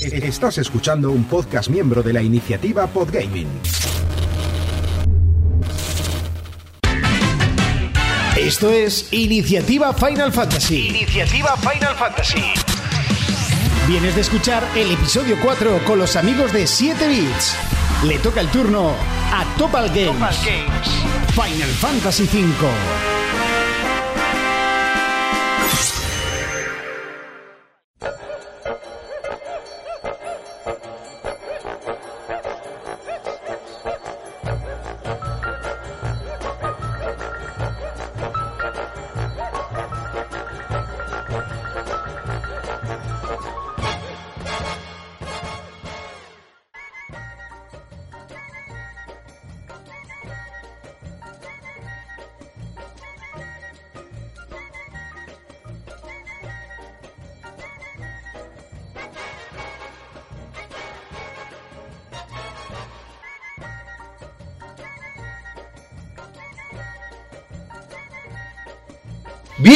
Estás escuchando un podcast miembro de la iniciativa Podgaming. Esto es Iniciativa Final Fantasy. Iniciativa Final Fantasy. Vienes de escuchar el episodio 4 con los amigos de 7 bits. Le toca el turno a Topal Games. Topal Games. Final Fantasy V.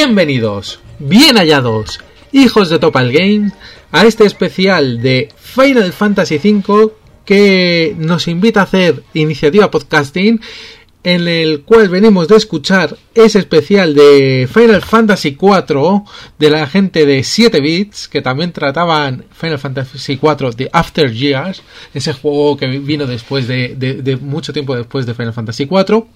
Bienvenidos, bien hallados, hijos de Topal Games, a este especial de Final Fantasy V que nos invita a hacer iniciativa podcasting en el cual venimos de escuchar ese especial de Final Fantasy IV de la gente de 7 bits que también trataban Final Fantasy IV de After Years, ese juego que vino después de, mucho tiempo después de Final Fantasy IV.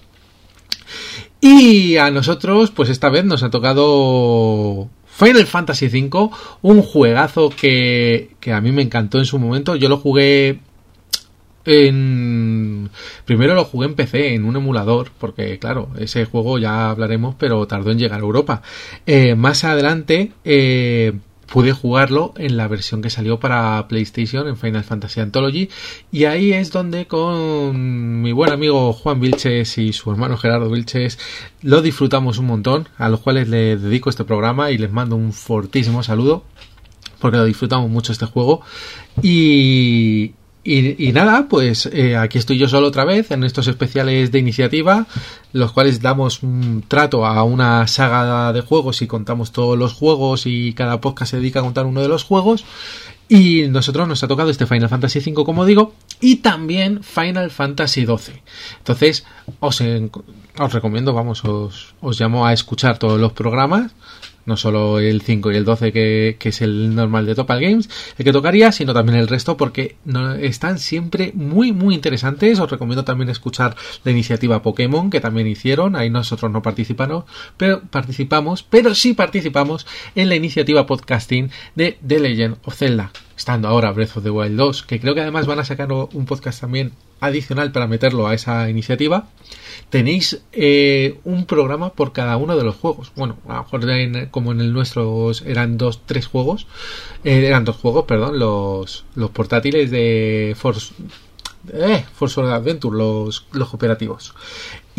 Y a nosotros, pues esta vez nos ha tocado Final Fantasy V, un juegazo que, que a mí me encantó en su momento. Yo lo jugué en... Primero lo jugué en PC, en un emulador, porque claro, ese juego ya hablaremos, pero tardó en llegar a Europa. Eh, más adelante eh, pude jugarlo en la versión que salió para PlayStation, en Final Fantasy Anthology, y ahí es donde con mi buen amigo Juan Vilches y su hermano Gerardo Vilches lo disfrutamos un montón, a los cuales le dedico este programa y les mando un fortísimo saludo, porque lo disfrutamos mucho este juego, y, y, y, nada, pues eh, aquí estoy yo solo otra vez en estos especiales de iniciativa, los cuales damos un trato a una saga de juegos y contamos todos los juegos y cada podcast se dedica a contar uno de los juegos. Y nosotros nos ha tocado este Final Fantasy V, como digo, y también Final Fantasy XII. Entonces, os, os recomiendo, vamos, os, os llamo a escuchar todos los programas no solo el 5 y el 12 que, que, es el normal de Topal Games, el que tocaría, sino también el resto porque no, están siempre muy muy interesantes. Os recomiendo también escuchar la iniciativa Pokémon que también hicieron, ahí nosotros no participamos, pero participamos, pero sí participamos en la iniciativa podcasting de The Legend of Zelda, estando ahora Breath of the Wild 2, que creo que además van a sacar un podcast también adicional para meterlo a esa iniciativa tenéis eh, un programa por cada uno de los juegos. Bueno, a lo mejor como en el nuestro eran dos, tres juegos, eh, eran dos juegos, perdón, los, los portátiles de Force, eh, Force Adventure, los, los operativos.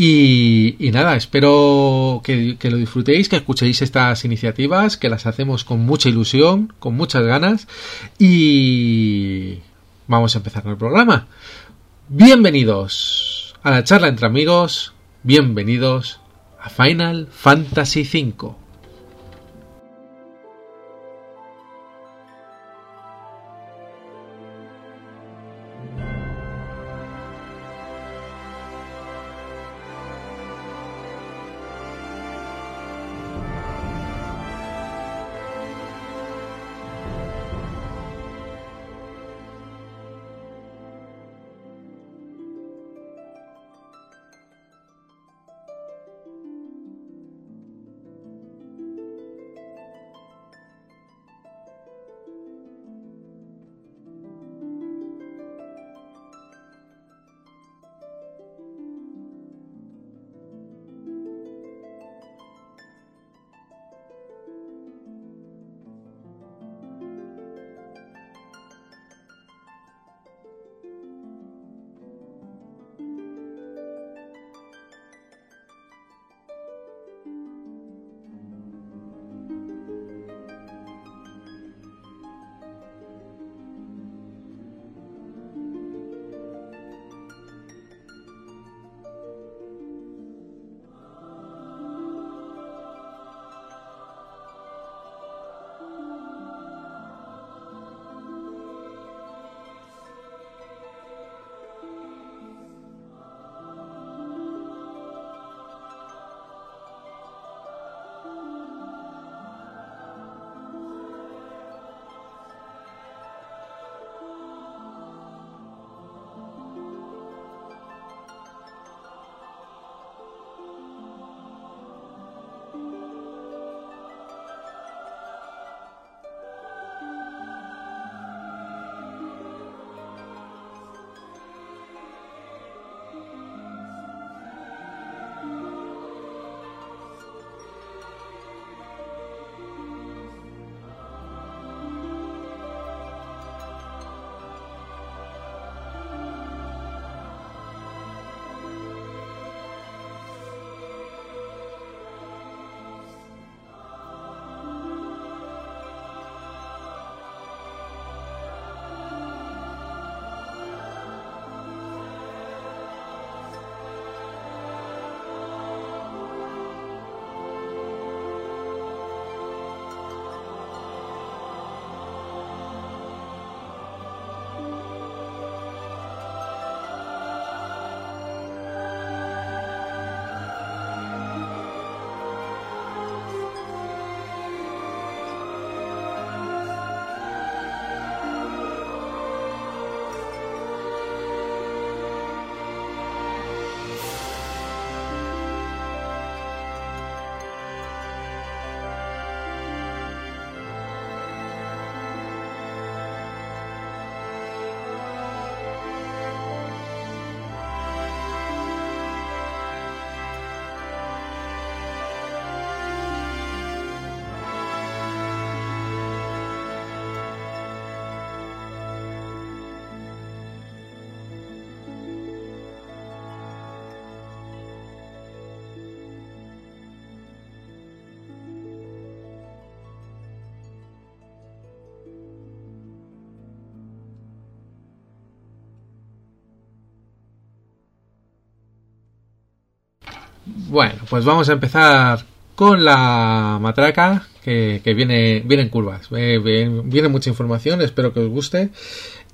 Y, nada, espero que, que, lo disfrutéis, que escuchéis estas iniciativas, que las hacemos con mucha ilusión, con muchas ganas. Y vamos a empezar con el programa. Bienvenidos a la charla entre amigos, bienvenidos a Final Fantasy V. Bueno, pues vamos a empezar con la matraca que, viene, viene en curvas. Eh, viene, viene mucha información, espero que os guste.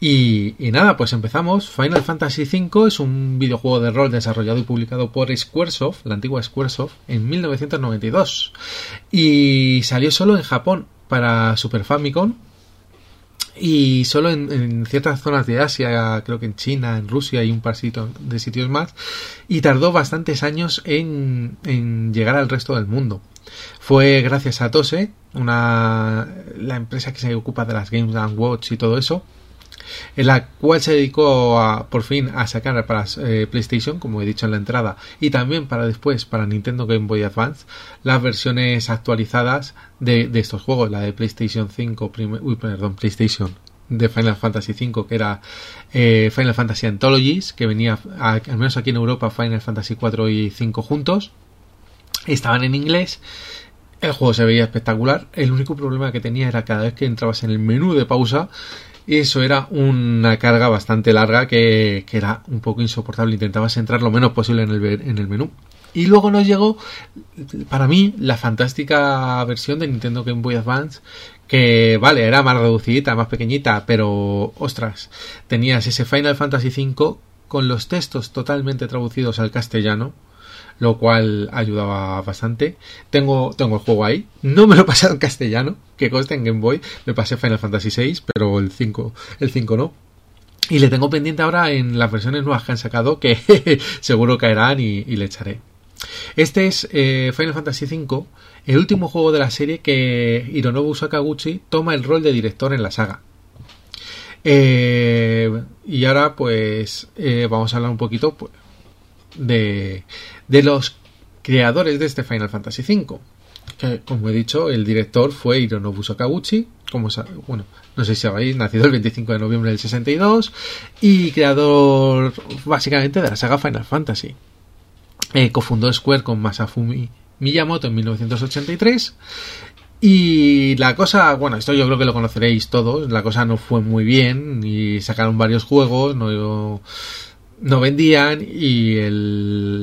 Y, y, nada, pues empezamos. Final Fantasy V es un videojuego de rol desarrollado y publicado por Squaresoft, la antigua Squaresoft, en 1992. Y salió solo en Japón para Super Famicom y solo en, ciertas zonas de Asia, creo que en China, en Rusia y un par de sitios más, y tardó bastantes años en, en llegar al resto del mundo. Fue gracias a Tose, una, la empresa que se ocupa de las Games and Watch y todo eso, en la cual se dedicó a, por fin a sacar para eh, PlayStation, como he dicho en la entrada, y también para después para Nintendo Game Boy Advance, las versiones actualizadas de, estos juegos, la de PlayStation 5, uy, perdón, PlayStation de Final Fantasy V, que era eh, Final Fantasy Anthologies, que venía, al menos aquí en Europa, Final Fantasy 4 y 5 juntos, estaban en inglés. El juego se veía espectacular. El único problema que tenía era cada vez que entrabas en el menú de pausa, y eso era una carga bastante larga que, que, era un poco insoportable. Intentabas entrar lo menos posible en el, en el menú. Y luego nos llegó, para mí, la fantástica versión de Nintendo Game Boy Advance, que vale, era más reducidita, más pequeñita, pero ostras, tenías ese Final Fantasy V con los textos totalmente traducidos al castellano lo cual ayudaba bastante. Tengo, tengo el juego ahí, no me lo he pasado en castellano, que consta en Game Boy, me pasé Final Fantasy VI, pero el 5, el 5 no. Y le tengo pendiente ahora en las versiones nuevas que han sacado, que seguro caerán y, y, le echaré. Este es eh, Final Fantasy V, el último juego de la serie que Hironobu Sakaguchi toma el rol de director en la saga. Eh, y ahora pues eh, vamos a hablar un poquito pues, de, de los creadores de este Final Fantasy V. Que, como he dicho, el director fue Hironobu Sakaguchi, como bueno, no sé si sabéis, nacido el 25 de noviembre del 62 y creador básicamente de la saga Final Fantasy. Eh, cofundó Square con Masafumi Miyamoto en 1983 y la cosa, bueno, esto yo creo que lo conoceréis todos, la cosa no fue muy bien y sacaron varios juegos, no no vendían y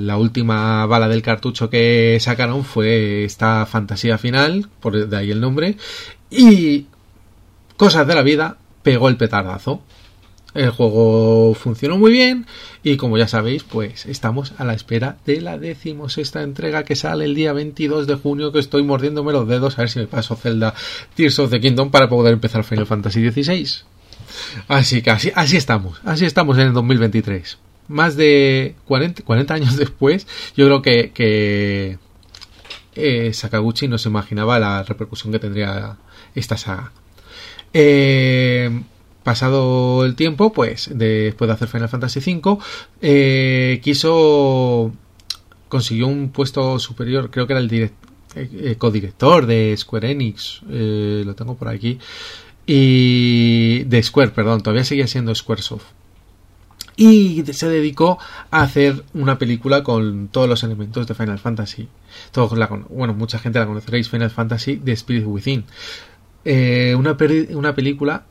la última bala del cartucho que sacaron fue esta fantasía final, por de ahí el nombre, y cosas de la vida, pegó el petardazo. El juego funcionó muy bien y como ya sabéis, pues estamos a la espera de la decimosexta entrega que sale el día 22 de junio que estoy mordiéndome los dedos a ver si me paso Zelda Tears of the Kingdom para poder empezar Final Fantasy XVI. Así que así, estamos, así estamos en el 2023 más de 40, 40 años después, yo creo que, eh, Sakaguchi no se imaginaba la repercusión que tendría esta saga. Eh, pasado el tiempo, pues después de hacer Final Fantasy V, eh, quiso consiguió un puesto superior, creo que era el direct, eh, codirector de Square Enix, eh, lo tengo por aquí, y de Square, perdón, todavía seguía siendo Squaresoft y se dedicó a hacer una película con todos los elementos de Final Fantasy. Todos la, bueno, mucha gente la conoceréis, Final Fantasy de Spirit Within. Eh, una, una película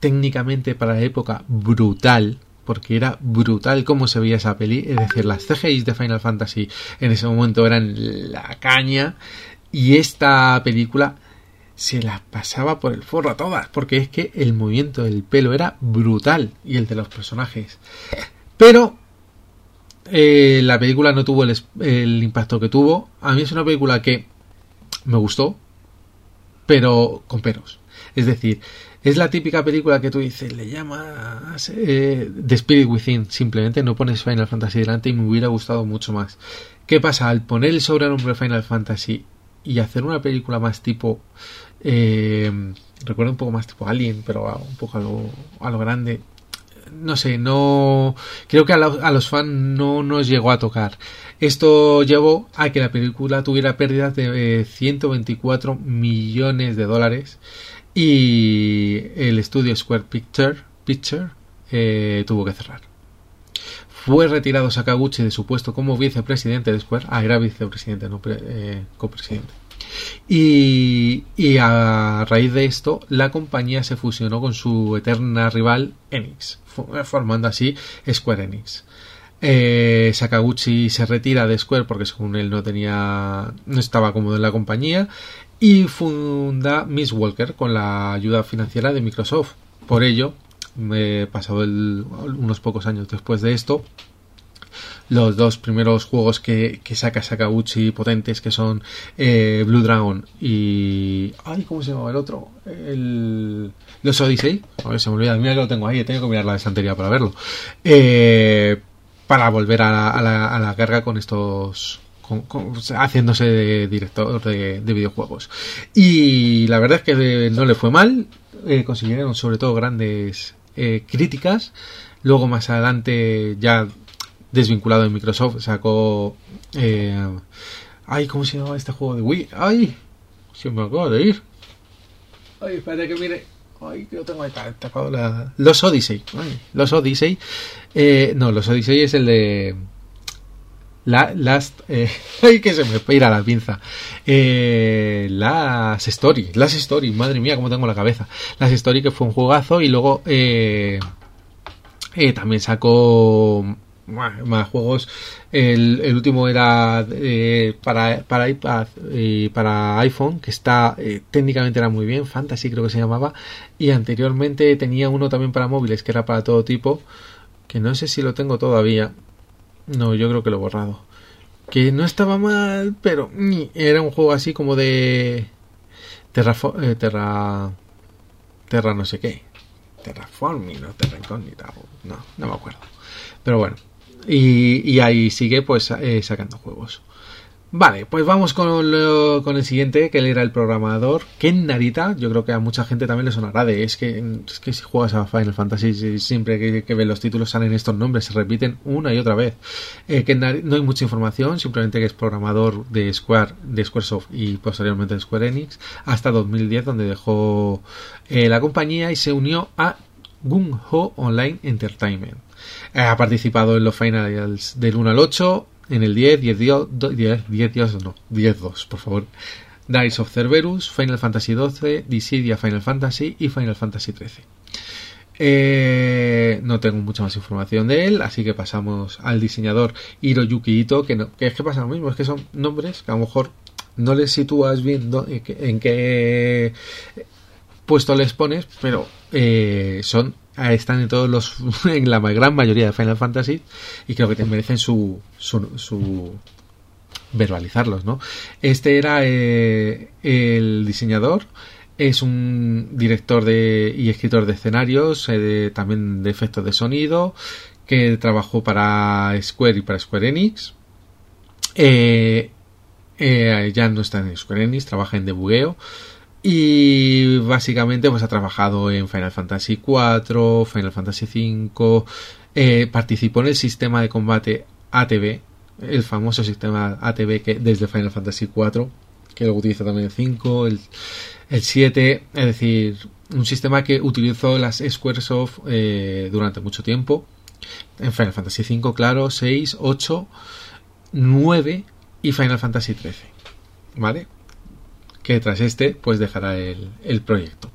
técnicamente para la época brutal, porque era brutal cómo se veía esa peli, es decir, las CGI de Final Fantasy en ese momento eran la caña, y esta película se las pasaba por el forro a todas, porque es que el movimiento del pelo era brutal y el de los personajes. Pero eh, la película no tuvo el, impacto que tuvo. A mí es una película que me gustó, pero con peros. Es decir, es la típica película que tú dices, le llamas eh, The Spirit Within, simplemente no pones Final Fantasy delante y me hubiera gustado mucho más. ¿Qué pasa? Al poner el sobrenombre Final Fantasy y hacer una película más tipo eh, recuerdo un poco más tipo Alien pero un poco a lo, a lo grande no sé no creo que a, la, a, los fans no nos llegó a tocar esto llevó a que la película tuviera pérdidas de eh, 124 millones de dólares y el estudio Square Picture, Picture eh, tuvo que cerrar fue retirado Sakaguchi de su puesto como vicepresidente de Square. Ah, era vicepresidente, no eh, copresidente. Y, a raíz de esto, la compañía se fusionó con su eterna rival Enix, formando así Square Enix. Eh, Sakaguchi se retira de Square porque según él no tenía, no estaba cómodo en la compañía y funda Miss Walker con la ayuda financiera de Microsoft. Por ello, me pasado unos pocos años después de esto, los dos primeros juegos que, que saca Sakaguchi potentes que son eh, Blue Dragon y ay cómo se llama el otro el los Odyssey. A ver se me olvida mira que lo tengo ahí tengo que mirar la estantería para verlo. Eh, para volver a la, a, la, a la carga con estos haciéndose de director de, de, videojuegos. Y la verdad es que no le fue mal eh, consiguieron sobre todo grandes eh, críticas. Luego más adelante ya desvinculado de Microsoft, sacó... Eh, ay, ¿cómo se llama este juego de Wii? Ay, se me acaba de ir. Ay, espérate que mire. Ay, que lo tengo ahí tapado la... Los Odyssey. Ay, los Odyssey. Eh, no, los Odyssey es el de... La, last, eh, ay, que se me pira la pinza. Eh, las Story, las Story, madre mía, cómo tengo la cabeza. Las Story que fue un juegazo y luego eh, eh, también sacó más juegos. El, el último era eh, para, para iPad y para iPhone, que está eh, técnicamente era muy bien, Fantasy creo que se llamaba. Y anteriormente tenía uno también para móviles, que era para todo tipo, que no sé si lo tengo todavía. No, yo creo que lo he borrado. Que no estaba mal, pero era un juego así como de Terra, eh, Terra, Terra no sé qué. Terraforming, no Terra Incógnita, no, no me acuerdo. Pero bueno, y, ahí sigue pues eh, sacando juegos. Vale, pues vamos con, lo, con, el siguiente, que él era el programador, Ken Narita. Yo creo que a mucha gente también le sonará de. Es que, es que si juegas a Final Fantasy, siempre que, que ven los títulos salen estos nombres, se repiten una y otra vez. Eh, Ken Narita, no hay mucha información, simplemente que es programador de Square, de Squaresoft y posteriormente de Square Enix, hasta 2010, donde dejó eh, la compañía y se unió a Gung Ho Online Entertainment. Ha participado en los finals del 1 al 8, en el 10, 10, 10, 10, 10 no, 10, 2, por favor. Dice of Cerberus, Final Fantasy XII, Dissidia Final Fantasy y Final Fantasy XIII. Eh, no tengo mucha más información de él, así que pasamos al diseñador Hiroyuki Ito, que, no, que es que pasa lo mismo, es que son nombres que a lo mejor no les sitúas bien en qué puesto les pones, pero eh, son están en todos los en la gran mayoría de Final Fantasy y creo que merecen su, su, su verbalizarlos, ¿no? Este era eh, el diseñador, es un director de, y escritor de escenarios, eh, también de efectos de sonido, que trabajó para Square y para Square Enix. Eh, ya no está en Square Enix, trabaja en debugueo. Y básicamente pues ha trabajado en Final Fantasy IV, Final Fantasy V, eh, participó en el sistema de combate ATV, el famoso sistema ATV que desde Final Fantasy IV, que lo utiliza también el 5, el, el 7, es decir, un sistema que utilizó las Squaresoft eh, durante mucho tiempo. En Final Fantasy V, claro, 6, 8, 9 y Final Fantasy XIII. ¿Vale? Que tras este pues dejará el, el proyecto.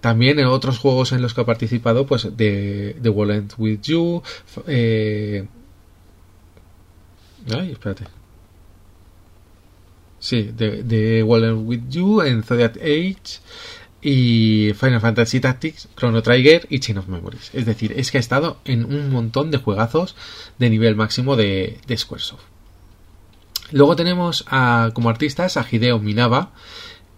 También en otros juegos en los que ha participado, pues The World With You, eh... ay, espérate. Sí, de, de World With You, en Zodiac Age y Final Fantasy Tactics, Chrono Trigger y Chain of Memories. Es decir, es que ha estado en un montón de juegazos de nivel máximo de, de Squaresoft. Luego tenemos a, como artistas a Hideo Minaba,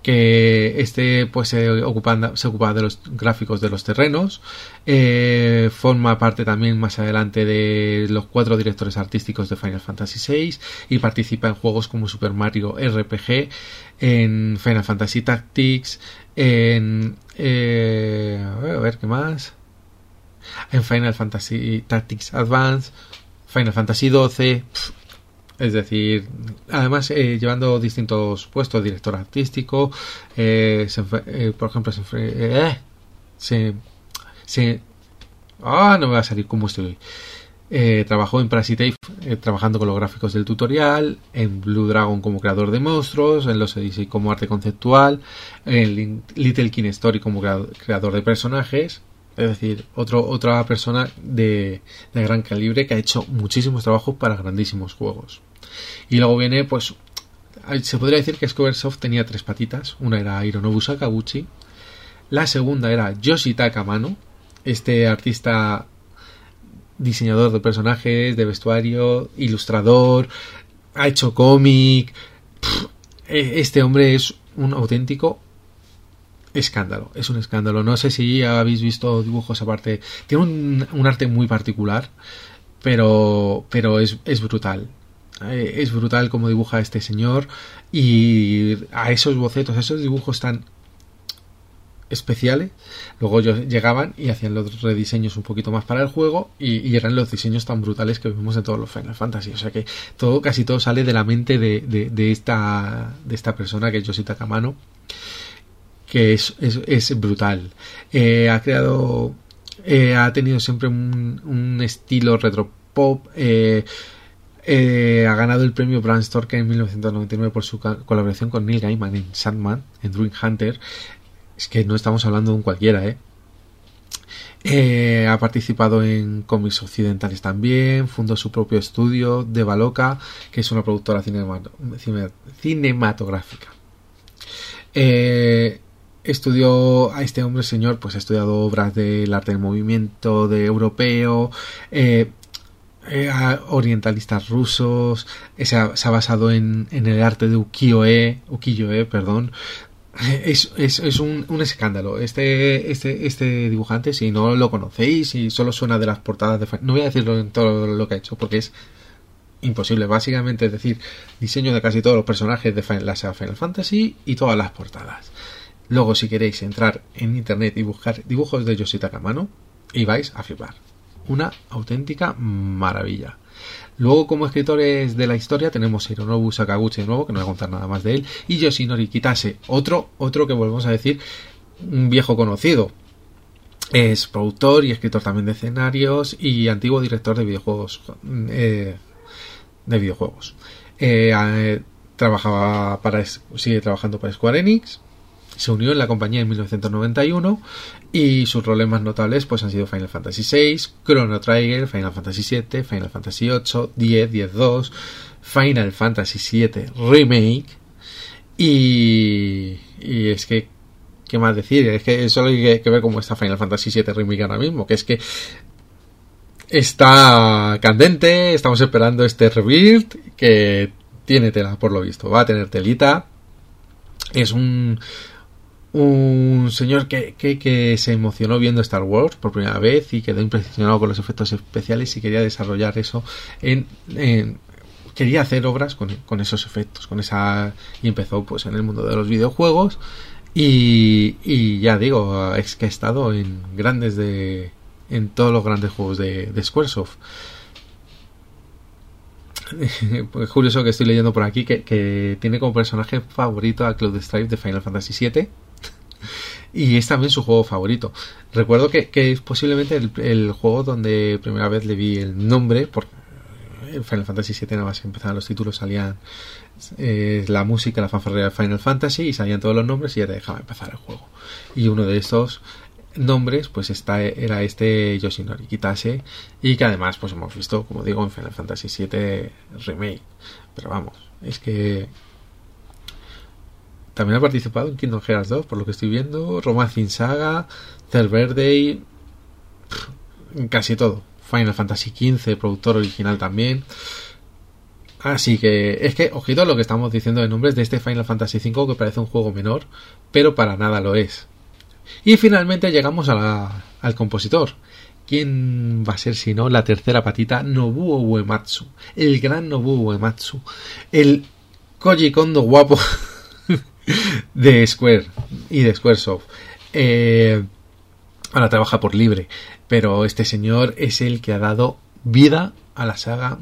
que este pues se ocupa, se ocupa de los gráficos de los terrenos eh, forma parte también más adelante de los cuatro directores artísticos de Final Fantasy VI y participa en juegos como Super Mario RPG en Final Fantasy Tactics en eh, a ver qué más en Final Fantasy Tactics Advance Final Fantasy XII es decir, además eh, llevando distintos puestos, director artístico, eh, eh, por ejemplo, se, eh, se, se, ah, no me va a salir como estoy. Trabajó en Parasite trabajando con los gráficos del tutorial, en Blue Dragon como creador de monstruos, en los Odyssey como arte conceptual, en Little King Story como creador de personajes, Es decir, otro, otra persona de, de gran calibre que ha hecho muchísimos trabajos para grandísimos juegos. Y luego viene, pues, se podría decir que Squaresoft tenía tres patitas. Una era Hironobu Sakaguchi. La segunda era Yoshi Takamano, este artista diseñador de personajes, de vestuario, ilustrador, ha hecho cómic. E, este hombre es un auténtico escándalo, es un escándalo. No sé si habéis visto dibujos aparte. Tiene un, arte muy particular, pero, pero es, es brutal. Eh, es brutal como dibuja este señor y a esos bocetos, a esos dibujos tan especiales. Luego ellos llegaban y hacían los rediseños un poquito más para el juego y, eran los diseños tan brutales que vemos en todos los Final Fantasy. O sea que todo, casi todo sale de la mente de, de, esta, de esta persona que es Yoshi Takamano, que es, es, brutal. Eh, ha creado, eh, ha tenido siempre un, un estilo retro pop. Ha ganado el premio Bram Stoker en 1999 por su colaboración con Neil Gaiman en Sandman, en Dream Hunter, es que no estamos hablando de un cualquiera, ¿eh? ¿eh? ha participado en cómics occidentales también, fundó su propio estudio de Baloca, que es una productora cinematográfica. Eh, estudió a este hombre señor, pues ha estudiado obras del arte del movimiento, de europeo, eh, orientalistas rusos, se ha, basado en, el arte de ukiyo-e, perdón, es, es, es un, un, escándalo. Este, este, este dibujante, si no lo conocéis y solo suena de las portadas de no voy a decirlo en todo lo que ha hecho porque es imposible. Básicamente es decir, diseño de casi todos los personajes de la saga Final Fantasy y todas las portadas. Luego, si queréis entrar en internet y buscar dibujos de Yoshi Takamano, y vais a flipar. Una auténtica maravilla. Luego, como escritores de la historia, tenemos a Hironobu Sakaguchi de nuevo, que no voy a contar nada más de él, y Yoshinori Kitase, otro, otro que volvemos a decir, un viejo conocido. Es productor y escritor también de escenarios y antiguo director de videojuegos. Eh, de videojuegos. Eh, eh, trabajaba para, sigue trabajando para Square Enix se unió en la compañía en 1991 y sus roles más notables pues han sido Final Fantasy VI, Chrono Trigger, Final Fantasy VII, Final Fantasy VIII, 10, 10 2, Final Fantasy VII Remake y, y es que qué más decir, es que solo hay que ver cómo está Final Fantasy VII Remake ahora mismo, que es que está candente, estamos esperando este rebuild que tiene tela por lo visto, va a tener telita, es un un señor que, que, se emocionó viendo Star Wars por primera vez y quedó impresionado con los efectos especiales y quería desarrollar eso en, quería hacer obras con, con, esos efectos con esa y empezó pues en el mundo de los videojuegos y, y ya digo es que ha estado en grandes de en todos los grandes juegos de, de Squaresoft. Pues curioso que estoy leyendo por aquí que, que, tiene como personaje favorito a Cloud Stripe de Final Fantasy VII y es también su juego favorito. Recuerdo que, es posiblemente el, juego donde primera vez le vi el nombre, porque en Final Fantasy VII nada más empezaban los títulos, salían eh, la música, la fanfarria de Final Fantasy y salían todos los nombres y ya te dejaba empezar el juego. Y uno de estos nombres pues está, era este Yoshinori Kitase y que además pues hemos visto, como digo, en Final Fantasy VII Remake. Pero vamos, es que también ha participado en Kingdom Hearts 2, por lo que estoy viendo. Romance Saga, Verde, casi todo. Final Fantasy XV, productor original también. Así que es que, ojito a lo que estamos diciendo de nombres de este Final Fantasy V que parece un juego menor, pero para nada lo es. Y finalmente llegamos al compositor. ¿Quién va a ser si no la tercera patita? Nobuo Uematsu. El gran Nobuo Uematsu. El Koji Kondo guapo de Square y de Squaresoft. Eh, ahora trabaja por libre, pero este señor es el que ha dado vida a la saga,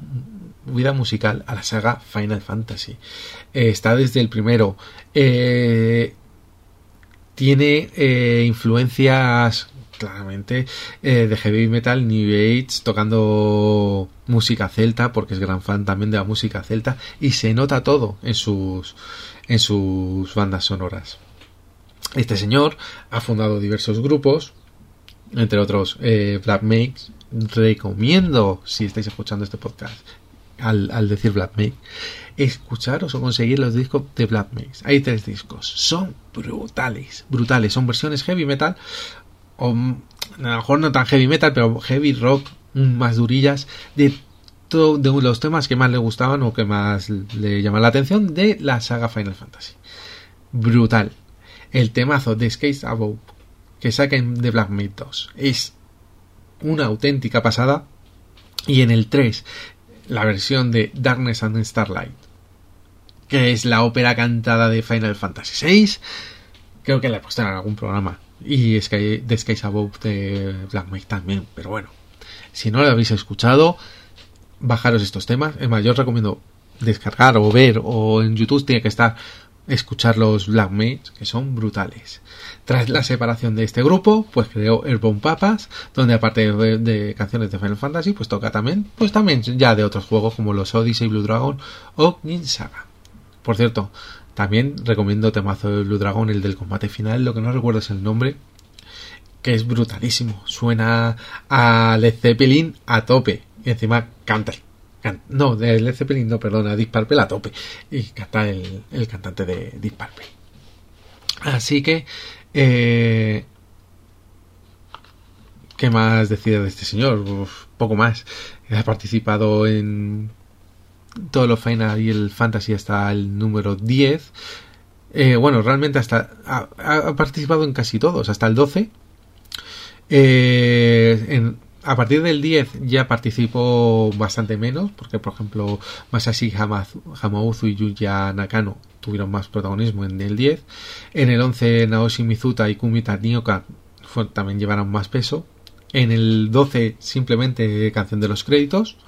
vida musical a la saga Final Fantasy. Eh, está desde el primero. Eh, tiene influencias claramente de heavy metal, New Age, tocando música celta, porque es gran fan también de la música celta, y se nota todo en sus en sus bandas sonoras. Este señor ha fundado diversos grupos entre otros eh, Black Makes. Recomiendo, si estáis escuchando este podcast, al, al decir Black Make, escucharos o conseguir los discos de Black Makes. Hay tres discos, son brutales, brutales, son versiones heavy metal, o mm, a lo mejor no tan heavy metal, pero heavy rock, más durillas, de de los temas que más le gustaban o que más le llaman la atención de la saga Final Fantasy. Brutal. El temazo de Skate Above que saquen de Black Myth 2 es una auténtica pasada. Y en el 3, la versión de Darkness and Starlight, que es la ópera cantada de Final Fantasy VI, creo que la he puesto en algún programa. Y de Skies Above de Black Myth también, pero bueno, si no lo habéis escuchado, bajaros estos temas. Es más, yo os recomiendo descargar o ver o en YouTube tiene que estar escuchar los Black Mates que son brutales. Tras la separación de este grupo, pues creó Airborne Papas, donde aparte de, canciones de Final Fantasy, pues toca también, pues también ya de otros juegos como los Odyssey, Blue Dragon o Nin Saga. Por cierto, también recomiendo temazo de Blue Dragon, el del combate final, lo que no recuerdo es el nombre, que es brutalísimo. Suena a Led Zeppelin a tope. Y encima canta. no, de Led Zeppelin, no, perdona, Purple a tope. Y canta el, cantante de Purple. Así que, eh, ¿qué más decir de este señor? poco más. Ha participado en todos los Final y el Fantasy hasta el número 10. Eh, bueno, realmente hasta ha, ha, participado en casi todos, hasta el 12. Eh, en, a partir del 10 ya participó bastante menos, porque por ejemplo Masashi Hamauzu y Yuya Nakano tuvieron más protagonismo en el 10. En el 11 Naoshi Mizuta y Kumita Nioka también llevaron más peso. En el 12 simplemente canción de los créditos.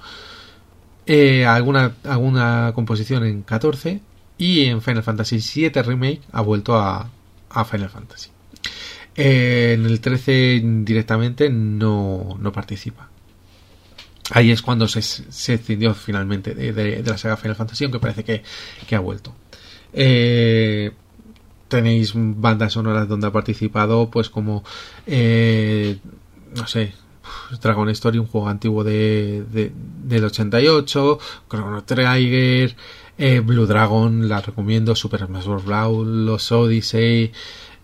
Eh, alguna, alguna composición en 14. Y en Final Fantasy VII Remake ha vuelto a, a Final Fantasy. Eh, en el 13 directamente no, no participa. Ahí es cuando se, se escindió finalmente de, la saga Final Fantasy, aunque parece que, que ha vuelto. Eh, tenéis bandas sonoras donde ha participado, pues como, eh, no sé, Dragon Story, un juego antiguo de, de del 88, Chrono Trigger, Blue Dragon, la recomiendo, Super Smash Bros. los Odyssey,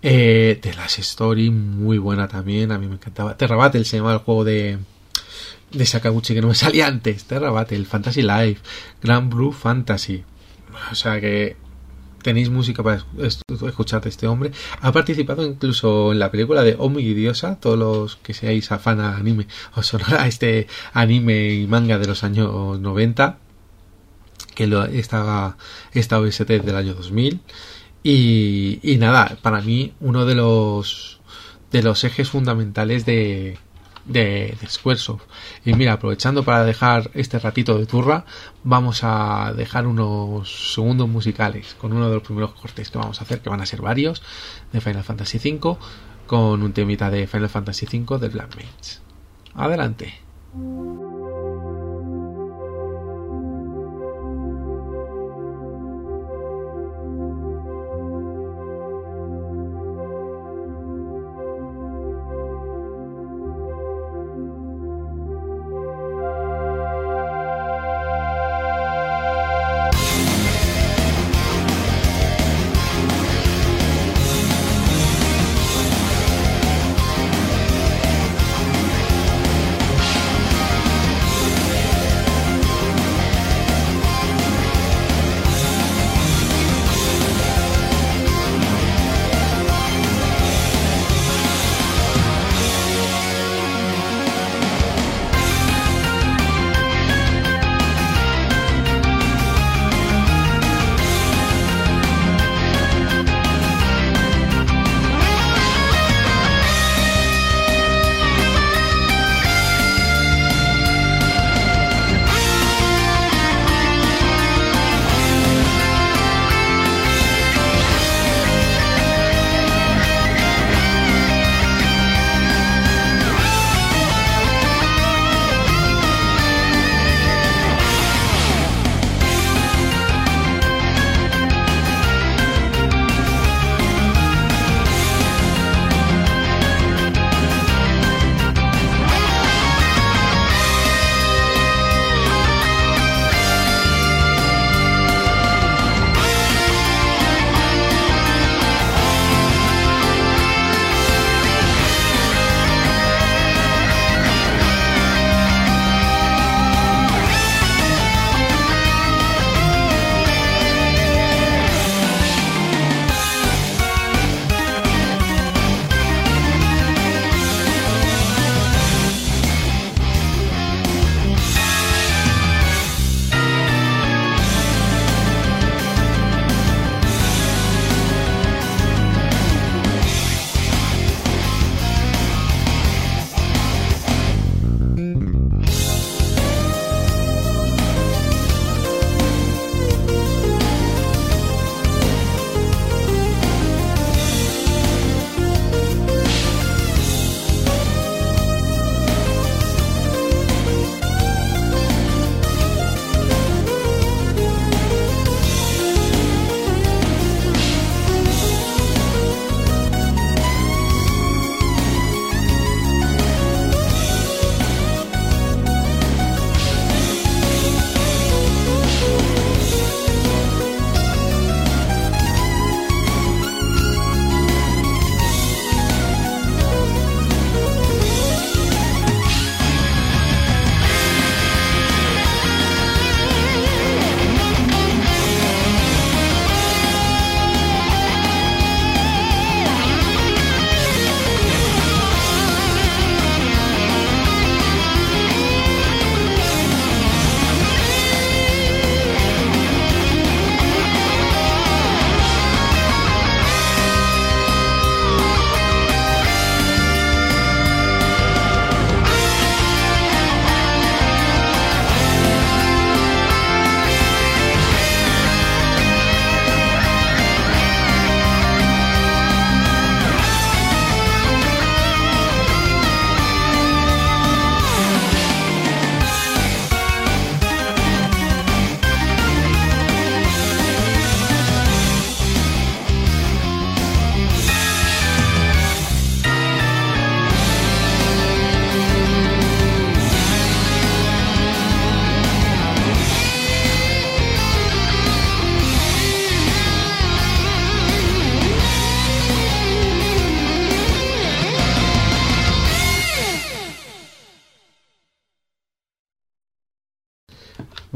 eh, The Last Story, muy buena también, a mí me encantaba. Terra Battle se llama el juego de, de Sakaguchi que no me salía antes. Terra Battle, Fantasy Life, Grand Blue Fantasy. O sea que tenéis música para escuchar de este hombre. Ha participado incluso en la película de Omi Diosa. Todos los que seáis afán a anime o sonora este anime y manga de los años 90. Que lo, estaba esta OST del año 2000. Y, nada, para mí uno de los de los ejes fundamentales de, de, Squaresoft. Y mira, aprovechando para dejar este ratito de turra, vamos a dejar unos segundos musicales con uno de los primeros cortes que vamos a hacer, que van a ser varios, de Final Fantasy V, con un temita de Final Fantasy V de Black Mage. Adelante.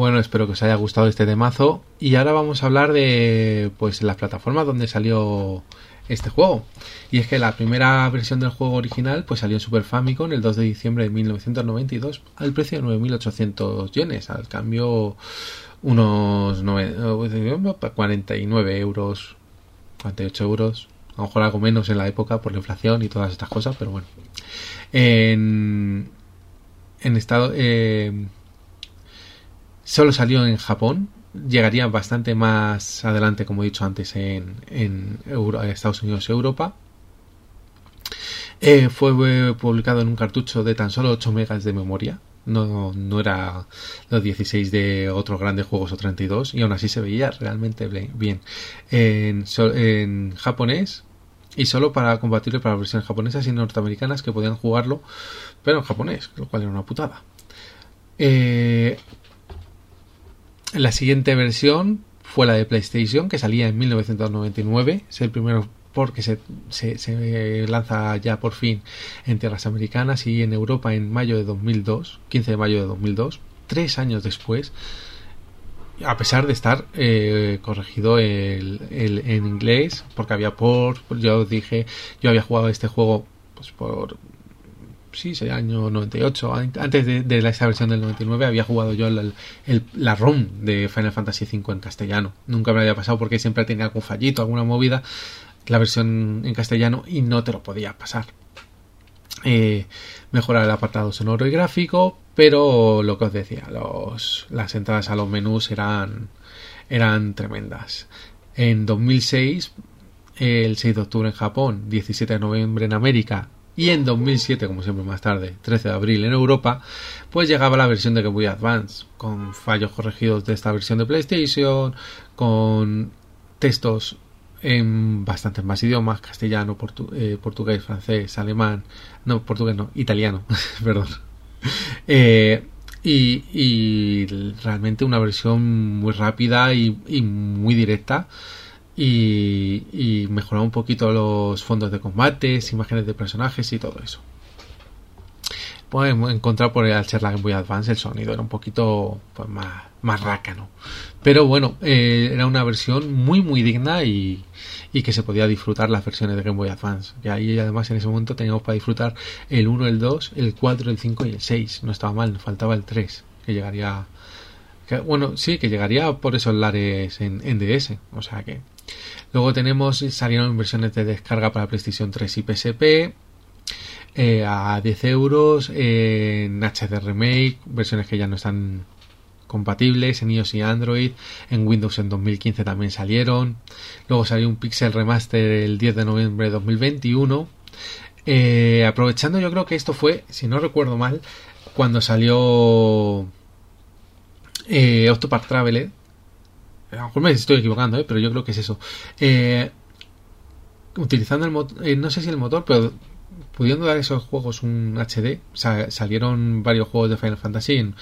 Bueno, espero que os haya gustado este temazo. Y ahora vamos a hablar de pues las plataformas donde salió este juego. Y es que la primera versión del juego original pues salió en Super Famicom el 2 de diciembre de 1992 al precio de 9.800 yenes, al cambio unos 49 euros, 48 euros, a lo mejor algo menos en la época por la inflación y todas estas cosas, pero bueno. En, estado... Eh, solo salió en Japón, llegaría bastante más adelante, como he dicho antes, en, Estados Unidos y Europa. Eh, fue publicado en un cartucho de tan solo 8 megas de memoria. No, no era los 16 de otros grandes juegos o 32 y aún así se veía realmente bien en, en japonés y solo para compatible para versiones japonesas y norteamericanas que podían jugarlo pero en japonés, lo cual era una putada. Eh, la siguiente versión fue la de PlayStation, que salía en 1999. Es el primero porque se, se, lanza ya por fin en tierras americanas y en Europa en mayo de 2002, 15 de mayo de 2002, tres años después, a pesar de estar eh, corregido el, en inglés, porque había por, yo dije, yo había jugado este juego pues por sí, sería año 98, antes de, de, esa versión del 99 había jugado yo el, la ROM de Final Fantasy V en castellano. Nunca me había pasado porque siempre tenía algún fallito, alguna movida, la versión en castellano y no te lo podía pasar. Eh, mejorar el apartado sonoro y gráfico, pero lo que os decía, los, las entradas a los menús eran, eran tremendas. En 2006, el 6 de octubre en Japón, 17 de noviembre en América y en 2007, como siempre más tarde, 13 de abril en Europa, pues llegaba la versión de Game Boy Advance, con fallos corregidos de esta versión de PlayStation, con textos en bastantes más idiomas, castellano, eh, portugués, francés, alemán, no, portugués no, italiano, perdón. Eh, y, realmente una versión muy rápida y muy directa y, y mejorar un poquito los fondos de combates, imágenes de personajes y todo eso. Podemos encontrar por el la Game Boy Advance el sonido era un poquito pues, más, más rácano. Pero bueno, eh, era una versión muy muy digna y, y, que se podía disfrutar las versiones de Game Boy Advance. Y ahí además en ese momento teníamos para disfrutar el 1, el 2, el 4, el 5 y el 6. No estaba mal, faltaba el 3, que llegaría... bueno, sí, que llegaría por esos lares en, en DS. O sea que Luego tenemos, salieron versiones de descarga para PlayStation 3 y PSP eh, a 10 euros, en HD Remake, versiones que ya no están compatibles en iOS y Android, en Windows en 2015 también salieron. Luego salió un Pixel Remaster el 10 de noviembre de 2021. Eh, aprovechando, yo creo que esto fue, si no recuerdo mal, cuando salió eh, Octopath Traveler, a lo mejor me estoy equivocando, ¿eh? pero yo creo que es eso. Eh, utilizando el motor, eh, no sé si el motor, pero pudiendo dar esos juegos un HD, salieron varios juegos de Final Fantasy en,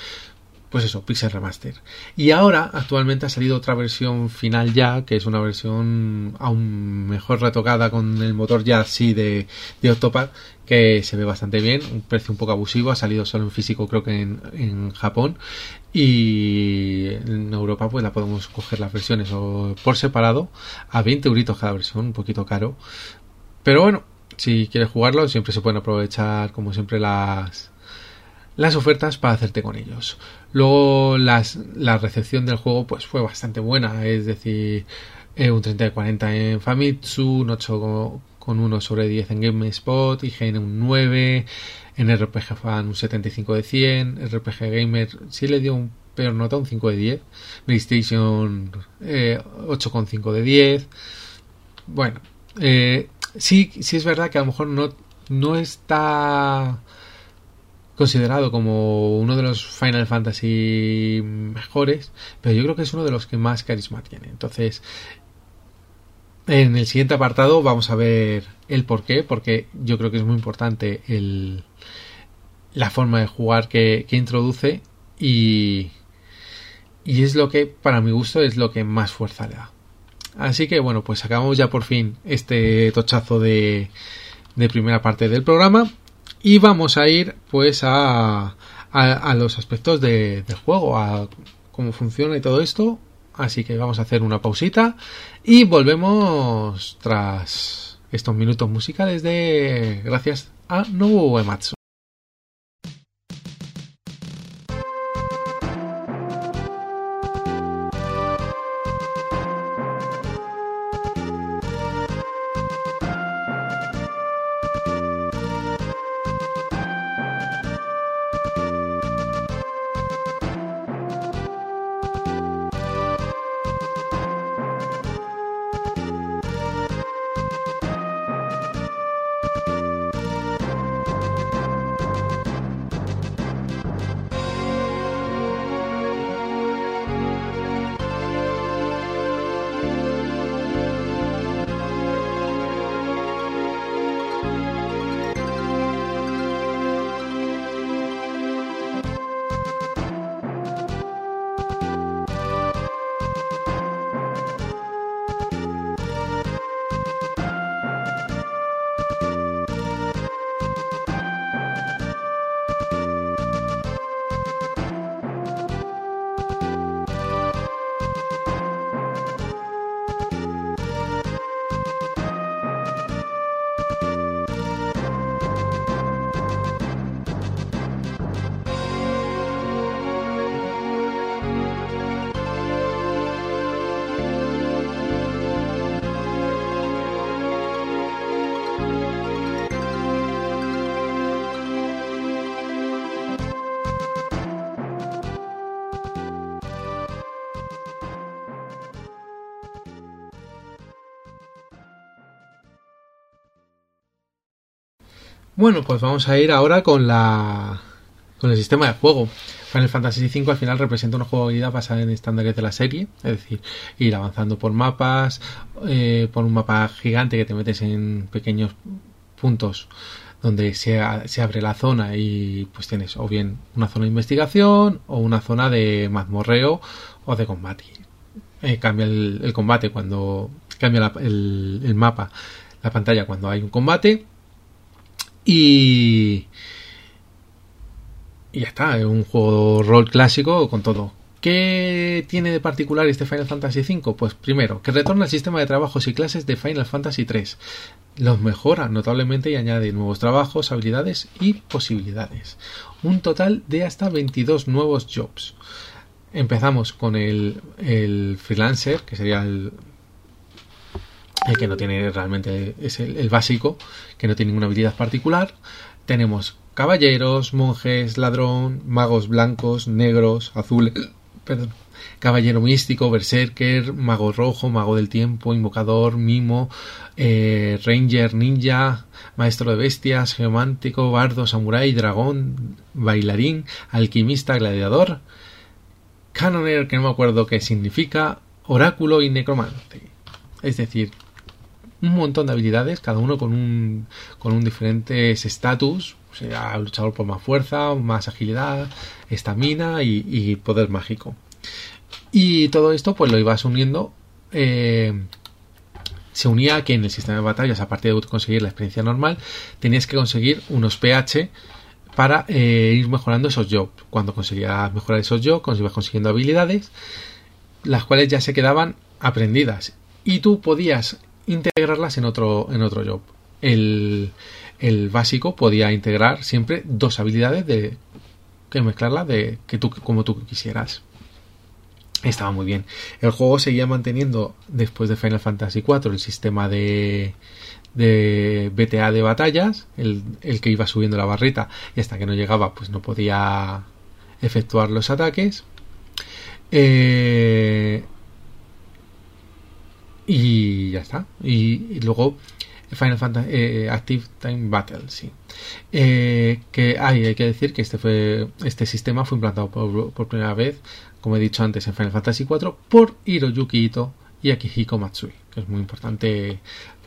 pues eso, Pixel Remaster. Y ahora, actualmente ha salido otra versión final ya, que es una versión aún mejor retocada con el motor ya así de, de Octopath, que se ve bastante bien, un precio un poco abusivo, ha salido solo en físico creo que en, en Japón y en Europa pues la podemos coger las versiones o por separado a 20 euritos cada versión, un poquito caro. Pero bueno, si quieres jugarlo siempre se pueden aprovechar como siempre las las ofertas para hacerte con ellos. Luego las, la recepción del juego pues fue bastante buena, es decir, eh, un 30 de 40 en Famitsu, un 8 con 1 sobre 10 en GameSpot, IGN un 9, en RPG Fan un 75 de 100, RPG Gamer sí le dio un peor nota, un 5 de 10, PlayStation eh, 8,5 de 10. Bueno, eh, sí, sí es verdad que a lo mejor no, no está considerado como uno de los Final Fantasy mejores, pero yo creo que es uno de los que más carisma tiene. Entonces, en el siguiente apartado vamos a ver el por qué, porque yo creo que es muy importante el, la forma de jugar que, que introduce y, y es lo que, para mi gusto, es lo que más fuerza le da. Así que bueno, pues acabamos ya por fin este tochazo de, de primera parte del programa y vamos a ir pues a, a, los aspectos de, juego, a cómo funciona y todo esto. Así que vamos a hacer una pausita y volvemos tras estos minutos musicales de gracias a Nobuo Uematsu. Bueno, pues vamos a ir ahora con la con el sistema de juego. Final Fantasy V al final representa una jugabilidad basada en estándares de la serie, es decir, ir avanzando por mapas, eh, por un mapa gigante que te metes en pequeños puntos donde se, se, abre la zona y pues tienes o bien una zona de investigación o una zona de mazmorreo o de combate. Eh, cambia el, combate cuando cambia el, el mapa, la pantalla cuando hay un combate y. Ya está, es un juego rol clásico con todo. ¿Qué tiene de particular este Final Fantasy V? Pues primero, que retorna el sistema de trabajos y clases de Final Fantasy III. Los mejora notablemente y añade nuevos trabajos, habilidades y posibilidades. Un total de hasta 22 nuevos jobs. Empezamos con el, el freelancer, que sería el, el que no tiene realmente es el, básico, que no tiene ninguna habilidad particular. Tenemos caballeros, monjes, ladrón, magos blancos, negros, azules, perdón, caballero místico, berserker, mago rojo, mago del tiempo, invocador, mimo, eh, ranger, ninja, maestro de bestias, geomántico, bardo, samurái, dragón, bailarín, alquimista, gladiador, canoner, que no me acuerdo qué significa, oráculo y necromante. Es decir, un montón de habilidades, cada uno con un, con un diferentes estatus, o sea, luchador por más fuerza, más agilidad, estamina y, poder mágico. Y todo esto pues lo ibas uniendo. Eh, se unía que en el sistema de batallas, aparte de conseguir la experiencia normal, tenías que conseguir unos PH para eh, ir mejorando esos jobs. Cuando conseguías mejorar esos jobs, ibas consiguiendo habilidades, las cuales ya se quedaban aprendidas. Y tú podías integrarlas en otro, en otro job. El, el básico podía integrar siempre dos habilidades de que mezclarlas de que tú como tú quisieras. Estaba muy bien. El juego seguía manteniendo después de Final Fantasy IV el sistema de de BTA de batallas, el, el que iba subiendo la barrita y hasta que no llegaba pues no podía efectuar los ataques. Eh, y ya está. Y, luego Final Fantasy eh, Active Time Battle, sí. Eh, que hay, hay que decir que este fue este sistema fue implantado por, primera vez, como he dicho antes, en Final Fantasy IV por Hiroyuki Ito y Akihiko Matsui, que es muy importante,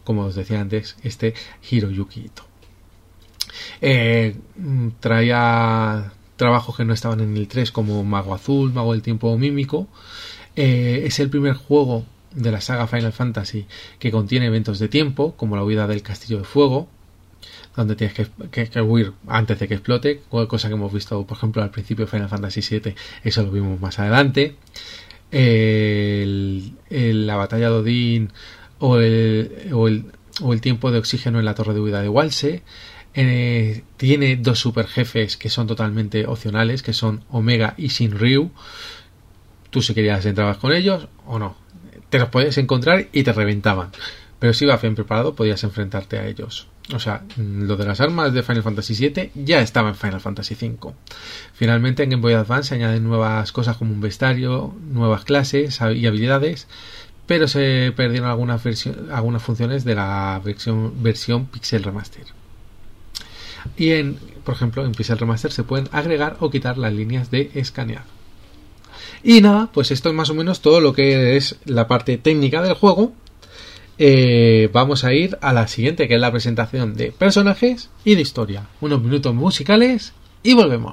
como os decía antes, este Hiroyuki Ito. Eh, traía trabajos que no estaban en el 3 como Mago Azul, Mago del Tiempo Mímico. es el primer juego de la saga Final Fantasy que contiene eventos de tiempo, como la huida del Castillo de Fuego, donde tienes que, que, huir antes de que explote, cosa que hemos visto, por ejemplo, al principio de Final Fantasy VII, eso lo vimos más adelante. El, el, la batalla de Odín o el, o o el tiempo de oxígeno en la torre de huida de Walse. Eh, tiene dos super jefes que son totalmente opcionales, que son Omega y Shinryu. Tú si querías entrabas con ellos o no. Te los puedes encontrar y te reventaban. Pero si ibas bien preparado podías enfrentarte a ellos. O sea, lo de las armas de Final Fantasy VII ya estaba en Final Fantasy V. Finalmente en Game Boy Advance se añaden nuevas cosas como un vestario, nuevas clases y habilidades, pero se perdieron algunas, algunas funciones de la versión, versión Pixel Remaster. Y en, por ejemplo, en Pixel Remaster se pueden agregar o quitar las líneas de escaneado. Y nada, pues esto es más o menos todo lo que es la parte técnica del juego eh, vamos a ir a la siguiente, que es la presentación de personajes y de historia. Unos minutos musicales y volvemos.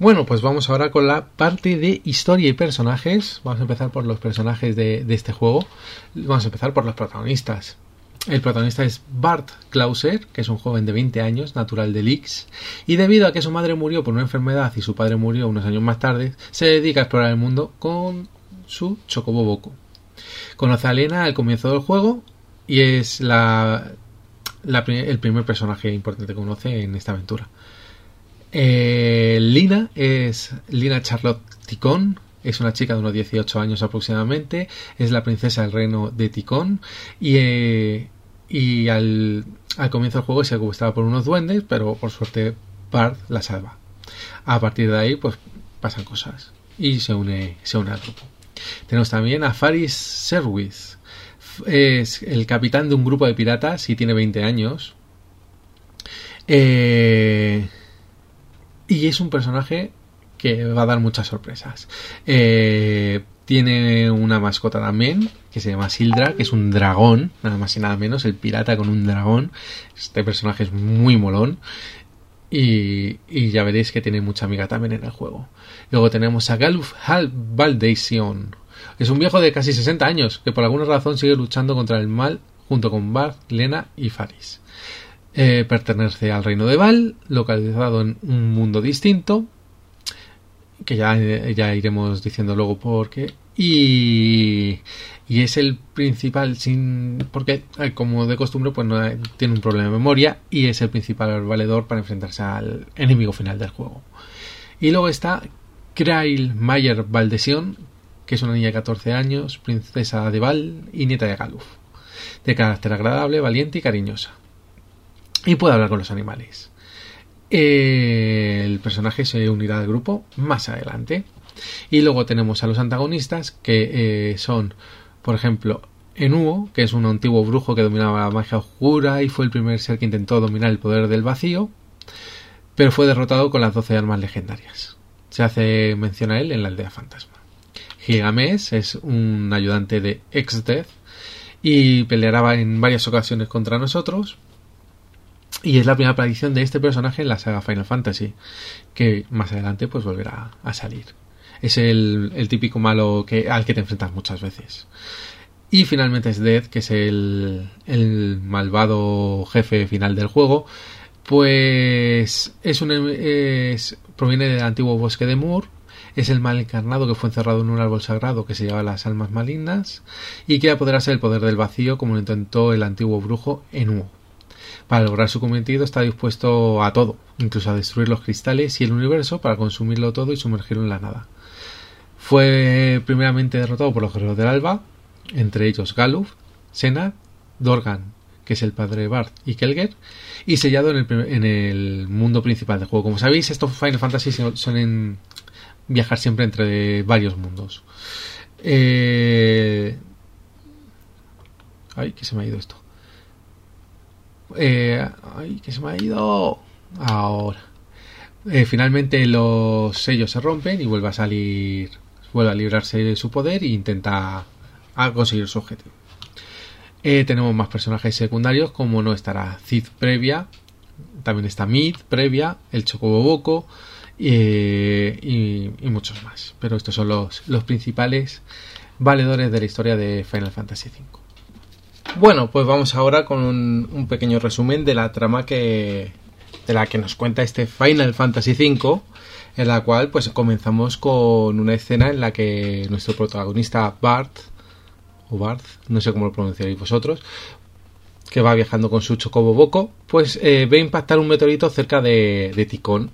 Bueno, pues vamos ahora con la parte de historia y personajes. Vamos a empezar por los personajes de, este juego. Vamos a empezar por los protagonistas. El protagonista es Bart Klauser, que es un joven de 20 años, natural de Lix, y debido a que su madre murió por una enfermedad y su padre murió unos años más tarde, se dedica a explorar el mundo con su Chocobo Boco. Conoce a Lena al comienzo del juego y es la, el primer personaje importante que conoce en esta aventura. Eh, Lina es Lina Charlotte Ticón. Es una chica de unos 18 años aproximadamente. Es la princesa del reino de Ticón. Y, eh, y al, comienzo del juego se gustaba por unos duendes, pero por suerte Bart la salva. A partir de ahí, pues pasan cosas. Y se une, se une al grupo. Tenemos también a Faris Serwis. Es el capitán de un grupo de piratas y tiene 20 años. Eh, y es un personaje que va a dar muchas sorpresas. Eh, tiene una mascota también que se llama Sildra, que es un dragón, nada más y nada menos, el pirata con un dragón. Este personaje es muy molón. Y, y ya veréis que tiene mucha amiga también en el juego. Luego tenemos a Galuf Valdesion. Es un viejo de casi 60 años que por alguna razón sigue luchando contra el mal junto con Bart, Lena y Faris. Eh, pertenece al reino de Val, localizado en un mundo distinto, que ya, ya iremos diciendo luego por qué. Y, y es el principal, sin porque eh, como de costumbre, pues no tiene un problema de memoria y es el principal valedor para enfrentarse al enemigo final del juego. Y luego está Krail Mayer Valdesion, que es una niña de 14 años, princesa de Val y nieta de Galuf, de carácter agradable, valiente y cariñosa y puede hablar con los animales. El personaje se unirá al grupo más adelante. Y luego tenemos a los antagonistas que eh, son, por ejemplo, Enuo, que es un antiguo brujo que dominaba la magia oscura y fue el primer ser que intentó dominar el poder del vacío, pero fue derrotado con las 12 armas legendarias. Se hace mención a él en la aldea fantasma. Gigames es un ayudante de Exdeath y peleará en varias ocasiones contra nosotros, Y es la primera aparición de este personaje en la saga Final Fantasy, que más adelante pues volverá a salir. Es el, típico malo que, al que te enfrentas muchas veces. Y finalmente es Death, que es el, malvado jefe final del juego. Pues es un es, proviene del antiguo bosque de Moore. Es el mal encarnado que fue encerrado en un árbol sagrado que se llama las almas malignas y quiere apoderarse del poder del vacío como lo intentó el antiguo brujo Enuo. Para lograr su cometido está dispuesto a todo, incluso a destruir los cristales y el universo para consumirlo todo y sumergirlo en la nada. Fue primeramente derrotado por los guerreros del alba, entre ellos Galuf, Sena, Dorgan, que es el padre de Bart, y Kelger, y sellado en el, en el, mundo principal del juego. Como sabéis, estos Final Fantasy suelen viajar siempre entre varios mundos. Eh... Ay, que se me ha ido esto. Eh... Ay, que se me ha ido. Ahora. Eh, finalmente los sellos se rompen y vuelve a salir. Vuelve a librarse de su poder e intenta conseguir su objetivo. Eh, tenemos más personajes secundarios, como no estará Cid previa, también está Mid previa, el Chocoboboco eh, y, y, muchos más. Pero estos son los, los principales valedores de la historia de Final Fantasy V. Bueno, pues vamos ahora con un, pequeño resumen de la trama que de la que nos cuenta este Final Fantasy V, en la cual pues comenzamos con una escena en la que nuestro protagonista Bart o Barth, no sé cómo lo pronunciaréis vosotros, que va viajando con su chocobo boco, pues eh, ve impactar un meteorito cerca de, de Ticón.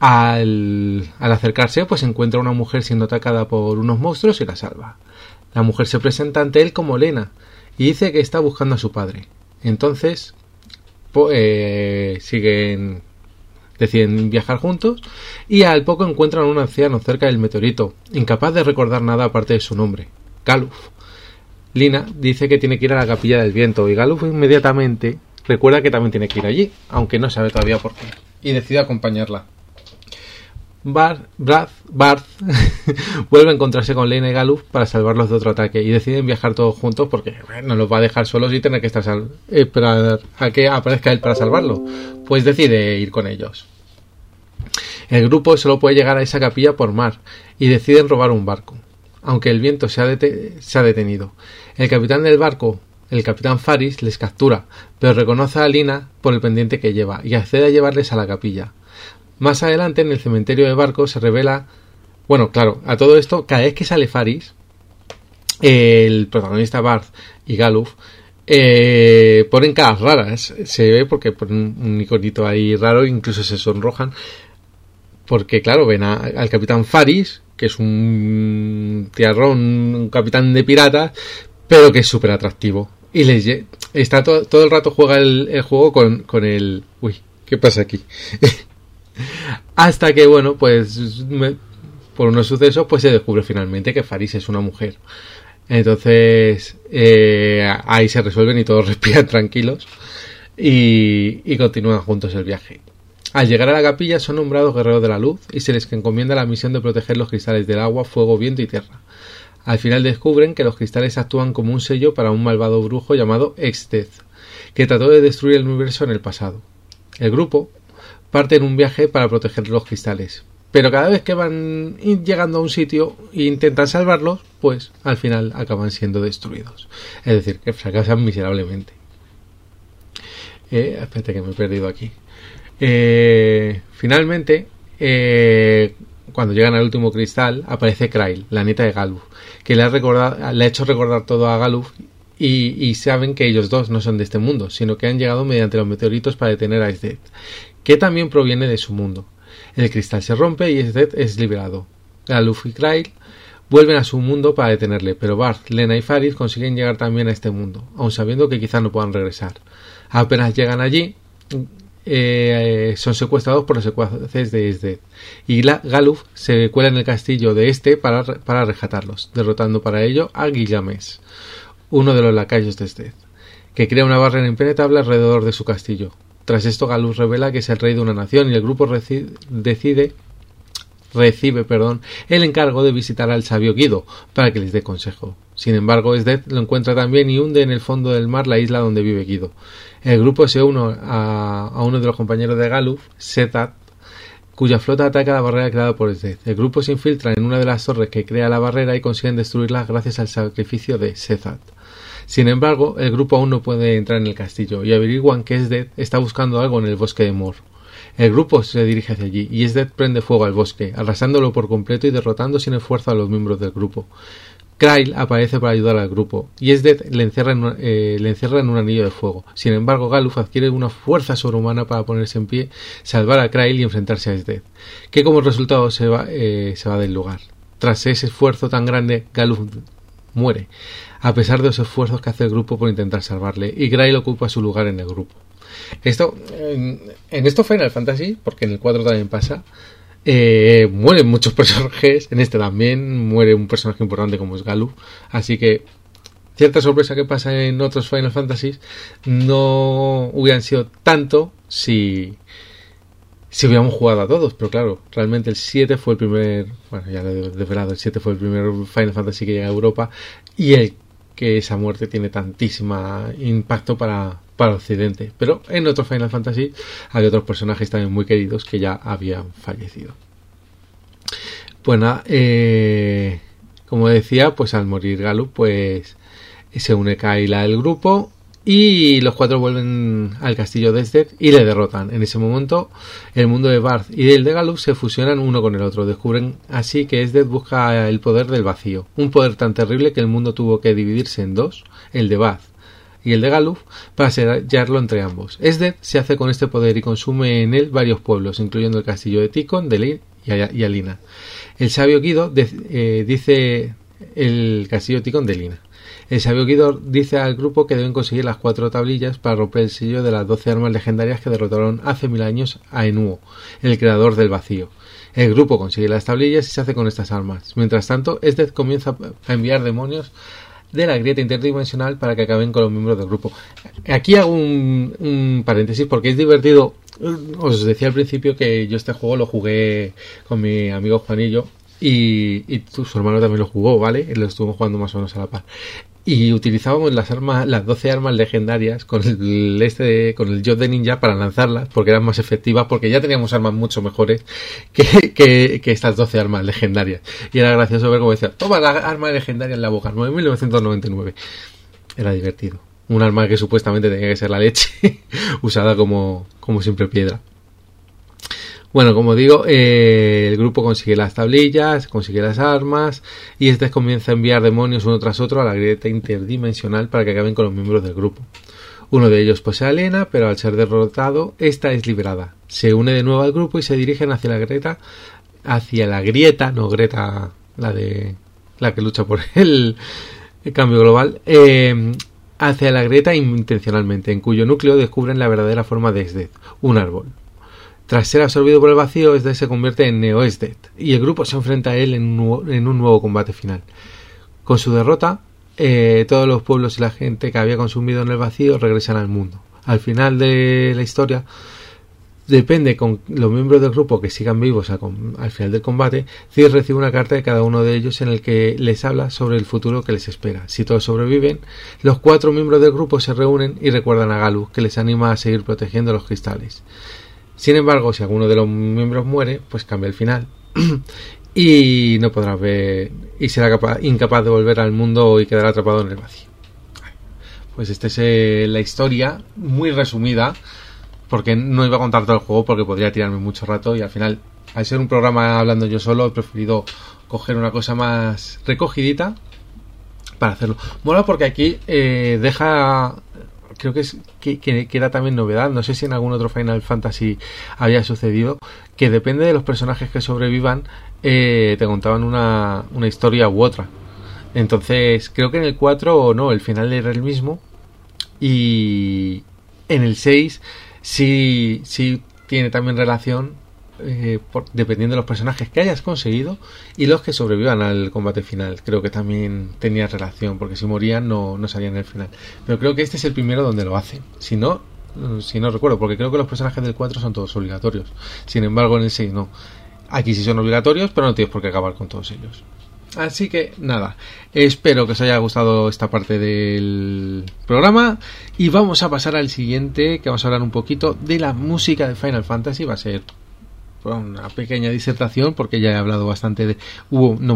Al, al, acercarse, pues encuentra a una mujer siendo atacada por unos monstruos y la salva. La mujer se presenta ante él como Lena y dice que está buscando a su padre. Entonces, pues, eh, siguen, deciden viajar juntos y al poco encuentran a un anciano cerca del meteorito, incapaz de recordar nada aparte de su nombre, Galuf. Lina dice que tiene que ir a la capilla del viento y Galuf inmediatamente recuerda que también tiene que ir allí, aunque no sabe todavía por qué, y decide acompañarla. Bart, Brad, Bart vuelve a encontrarse con Lena y Galuf para salvarlos de otro ataque y deciden viajar todos juntos porque no los va a dejar solos y tener que estar sal esperar a que aparezca él para salvarlo. Pues decide ir con ellos. El grupo solo puede llegar a esa capilla por mar y deciden robar un barco aunque el viento se ha, se ha, detenido. El capitán del barco, el capitán Faris, les captura, pero reconoce a Lina por el pendiente que lleva y accede a llevarles a la capilla. Más adelante, en el cementerio de barco, se revela. Bueno, claro, a todo esto, cada vez que sale Faris, el protagonista Barth y Galuf eh, ponen caras raras. Se ve porque ponen un iconito ahí raro, incluso se sonrojan. Porque, claro, ven al capitán Faris, que es un tiarrón, un capitán de piratas, pero que es súper atractivo. Y les está todo, todo el rato juega el, el juego con, con, el... Uy, ¿qué pasa aquí? Hasta que, bueno, pues por unos sucesos, pues se descubre finalmente que Faris es una mujer. Entonces, eh, ahí se resuelven y todos respiran tranquilos y, y continúan juntos el viaje. Al llegar a la capilla son nombrados guerreros de la luz y se les encomienda la misión de proteger los cristales del agua, fuego, viento y tierra. Al final descubren que los cristales actúan como un sello para un malvado brujo llamado Extez, que trató de destruir el universo en el pasado. El grupo parte en un viaje para proteger los cristales, pero cada vez que van llegando a un sitio e intentan salvarlos, pues al final acaban siendo destruidos. Es decir, que fracasan miserablemente. Eh, espérate que me he perdido aquí. Eh, finalmente, eh, cuando llegan al último cristal, aparece Krail, la nieta de Galuf, que le ha, recordado, le ha hecho recordar todo a Galuf y, y, saben que ellos dos no son de este mundo, sino que han llegado mediante los meteoritos para detener a Esdet, que también proviene de su mundo. El cristal se rompe y Esdet es liberado. Galuf y Krail vuelven a su mundo para detenerle, pero Bart, Lena y Farid consiguen llegar también a este mundo, aun sabiendo que quizá no puedan regresar. Apenas llegan allí, eh, son secuestrados por los secuaces de Esdet y la Galuf se cuela en el castillo de este para, para rescatarlos, derrotando para ello a Guillames, uno de los lacayos de Esdet, que crea una barrera impenetrable alrededor de su castillo. Tras esto, Galuf revela que es el rey de una nación y el grupo decide recibe perdón, el encargo de visitar al sabio Guido para que les dé consejo. Sin embargo, Esdet lo encuentra también y hunde en el fondo del mar la isla donde vive Guido. El grupo se une a, uno de los compañeros de Galuf, Setat, cuya flota ataca la barrera creada por Esdet. El grupo se infiltra en una de las torres que crea la barrera y consiguen destruirla gracias al sacrificio de Setat. Sin embargo, el grupo aún no puede entrar en el castillo y averiguan que Esdet está buscando algo en el bosque de Mor. El grupo se dirige hacia allí y Esdet prende fuego al bosque, arrasándolo por completo y derrotando sin esfuerzo a los miembros del grupo. Krail aparece para ayudar al grupo y Esdet le encierra, en, eh, le encierra en un anillo de fuego. Sin embargo, Galuf adquiere una fuerza sobrehumana para ponerse en pie, salvar a Krail y enfrentarse a Esdet, que como resultado se va, eh, se va del lugar. Tras ese esfuerzo tan grande, Galuf muere, a pesar de los esfuerzos que hace el grupo por intentar salvarle, y Krail ocupa su lugar en el grupo. Esto, en, en esto Final Fantasy, porque en el 4 también pasa, eh, mueren muchos personajes, en este también muere un personaje importante como es Galu, así que cierta sorpresa que pasa en otros Final Fantasy no hubieran sido tanto si si hubiéramos jugado a todos, pero claro, realmente el 7 fue el primer, bueno, ya lo he desvelado, el 7 fue el primer Final Fantasy que llega a Europa y el que esa muerte tiene tantísima impacto para, para Occidente. Pero en otro Final Fantasy hay otros personajes también muy queridos que ya habían fallecido. Pues nada, eh, como decía, pues al morir Galup, pues se une Kaila al grupo y los cuatro vuelven al castillo de Esdet y le derrotan. En ese momento, el mundo de Barth y el de Galup se fusionan uno con el otro. Descubren así que Esdet busca el poder del vacío, un poder tan terrible que el mundo tuvo que dividirse en dos, el de Barth y el de Galuf para sellarlo entre ambos. Esdet se hace con este poder y consume en él varios pueblos, incluyendo el castillo de Tikon, Delin y Alina. El sabio Guido eh, dice el castillo de Tikon de Lina. El sabio Guido dice al grupo que deben conseguir las cuatro tablillas para romper el sello de las doce armas legendarias que derrotaron hace mil años a Enuo, el creador del vacío. El grupo consigue las tablillas y se hace con estas armas. Mientras tanto, Esdet comienza a enviar demonios de la grieta interdimensional para que acaben con los miembros del grupo. Aquí hago un, paréntesis porque es divertido. Os decía al principio que yo este juego lo jugué con mi amigo Juanillo y, y su hermano también lo jugó, ¿vale? Lo estuvimos jugando más o menos a la par y utilizábamos las armas, las 12 armas legendarias con el este con el de Ninja para lanzarlas porque eran más efectivas porque ya teníamos armas mucho mejores que, que, estas 12 armas legendarias. Y era gracioso ver cómo decía toma la arma legendaria en la boca 9999 era divertido. Un arma que supuestamente tenía que ser la leche usada como, como siempre piedra bueno, como digo, eh, el grupo consigue las tablillas, consigue las armas y este comienza a enviar demonios uno tras otro a la grieta interdimensional para que acaben con los miembros del grupo. Uno de ellos posee a Elena, pero al ser derrotado, esta es liberada. Se une de nuevo al grupo y se dirigen hacia la grieta, hacia la grieta, no Greta, la de la que lucha por el, cambio global, eh, hacia la grieta intencionalmente, en cuyo núcleo descubren la verdadera forma de Esdet, un árbol. Tras ser absorbido por el vacío, este se convierte en Neo y el grupo se enfrenta a él en un, nuevo combate final. Con su derrota, eh, todos los pueblos y la gente que había consumido en el vacío regresan al mundo. Al final de la historia, depende con los miembros del grupo que sigan vivos al final del combate, Cid recibe una carta de cada uno de ellos en el que les habla sobre el futuro que les espera. Si todos sobreviven, los cuatro miembros del grupo se reúnen y recuerdan a Galus, que les anima a seguir protegiendo los cristales. Sin embargo, si alguno de los miembros muere, pues cambia el final. y no podrá ver. Y será incapaz de volver al mundo y quedará atrapado en el vacío. Pues esta es eh, la historia, muy resumida. Porque no iba a contar todo el juego porque podría tirarme mucho rato. Y al final, al ser un programa hablando yo solo, he preferido coger una cosa más recogidita para hacerlo. Mola porque aquí eh, deja creo que, es, que, era también novedad, no sé si en algún otro Final Fantasy había sucedido, que depende de los personajes que sobrevivan, eh, te contaban una, una historia u otra. Entonces, creo que en el 4 o no, el final era el mismo. Y en el 6 sí, sí tiene también relación eh, dependiendo de los personajes que hayas conseguido y los que sobrevivan al combate final. Creo que también tenía relación, porque si morían no, no salían en el final. Pero creo que este es el primero donde lo hace. Si no, si no recuerdo, porque creo que los personajes del 4 son todos obligatorios. Sin embargo, en el 6 no. Aquí sí son obligatorios, pero no tienes por qué acabar con todos ellos. Así que nada, espero que os haya gustado esta parte del programa y vamos a pasar al siguiente, que vamos a hablar un poquito de la música de Final Fantasy. Va a ser una pequeña disertación porque ya he hablado bastante de Uo, no,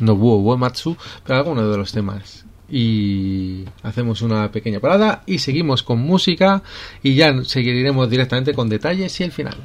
no Uematsu, pero algunos de los temas. Y hacemos una pequeña parada y seguimos con música y ya seguiremos directamente con detalles y el final.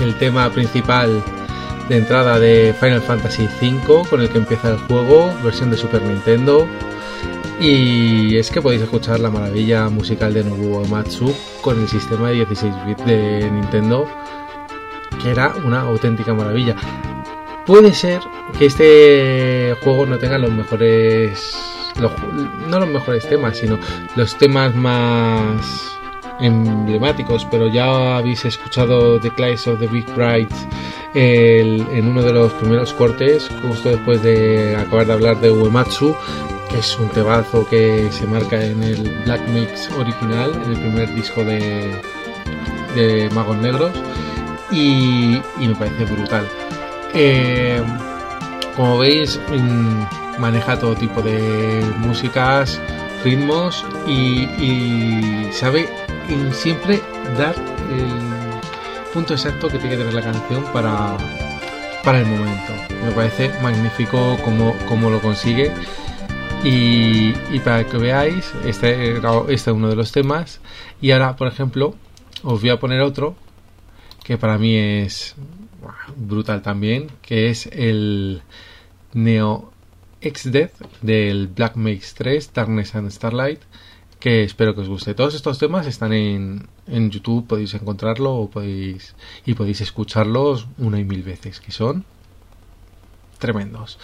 El tema principal de entrada de Final Fantasy V con el que empieza el juego, versión de Super Nintendo. Y es que podéis escuchar la maravilla musical de Nobuo Matsu con el sistema de 16 bits de Nintendo, que era una auténtica maravilla. Puede ser que este juego no tenga los mejores, no los mejores temas, sino los temas más emblemáticos, pero ya habéis escuchado The Clash of the Big Brides en uno de los primeros cortes, justo después de acabar de hablar de Uematsu, que es un tebazo que se marca en el Black Mix original, en el primer disco de, Magos Negros, y, me parece brutal. Eh, como veis, maneja todo tipo de músicas, ritmos y, y sabe siempre dar el punto exacto que tiene que tener la canción para, para el momento. Me parece magnífico como, lo consigue. Y, para que veáis, este, este es uno de los temas. Y ahora, por ejemplo, os voy a poner otro que para mí es brutal también, que es el Neo X-Death del Black Mix 3, Darkness and Starlight que espero que os guste. Todos estos temas están en, en YouTube, podéis encontrarlo o podéis, y podéis escucharlos una y mil veces, que son tremendos.